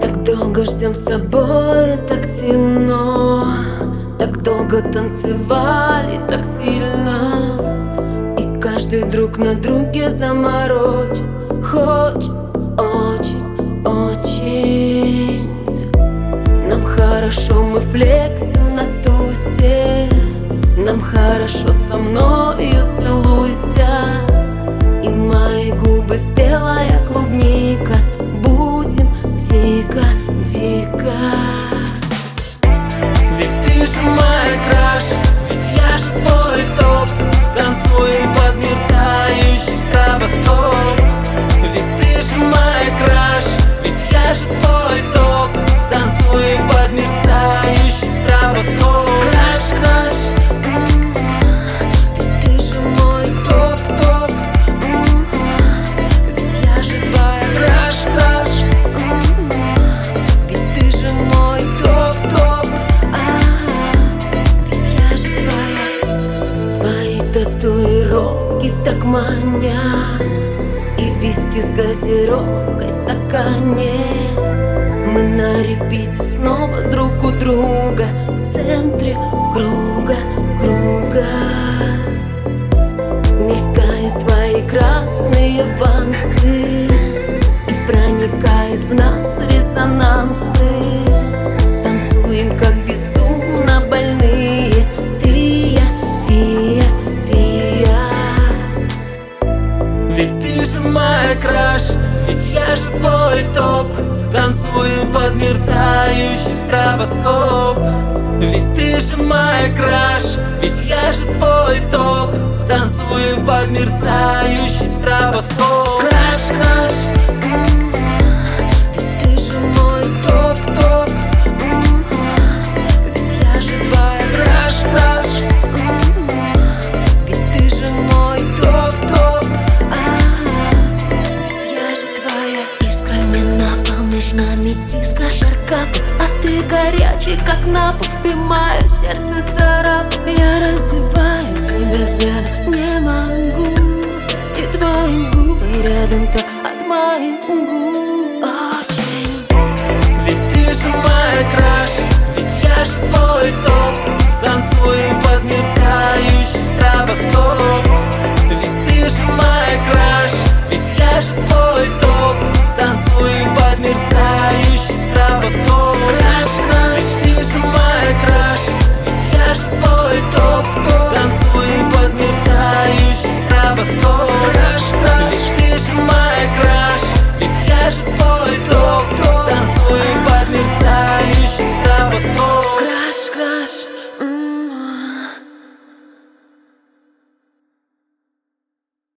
Так долго ждем с тобой, так сильно. Так долго танцевали, так сильно. И каждый друг на друге заморочен. Хочет очень, очень. Нам хорошо, мы флексим Хорошо, со мною целуйся. И мои губы спелая клубника. Будем дико, дико. Ведь ты же моя краш, ведь я же твой топ. Танцуем под мерцающий стробоскоп. Ведь ты же моя краш, так манят и виски с газировкой в стакане. Мы на репите снова друг у друга. В центре круга, круга. Мелькают твои красные вансы. И проникают в нас резонансы топ. Танцуем под мерцающий стробоскоп. Ведь ты же моя краш Ведь я же твой топ. Танцуем под мерцающий стробоскоп на пол меж нами диско шаркап, а ты горячий как напол, ты мое сердце царап. Я раздеваю тебя взглядом, не могу, и твои губы рядом так от моих губ.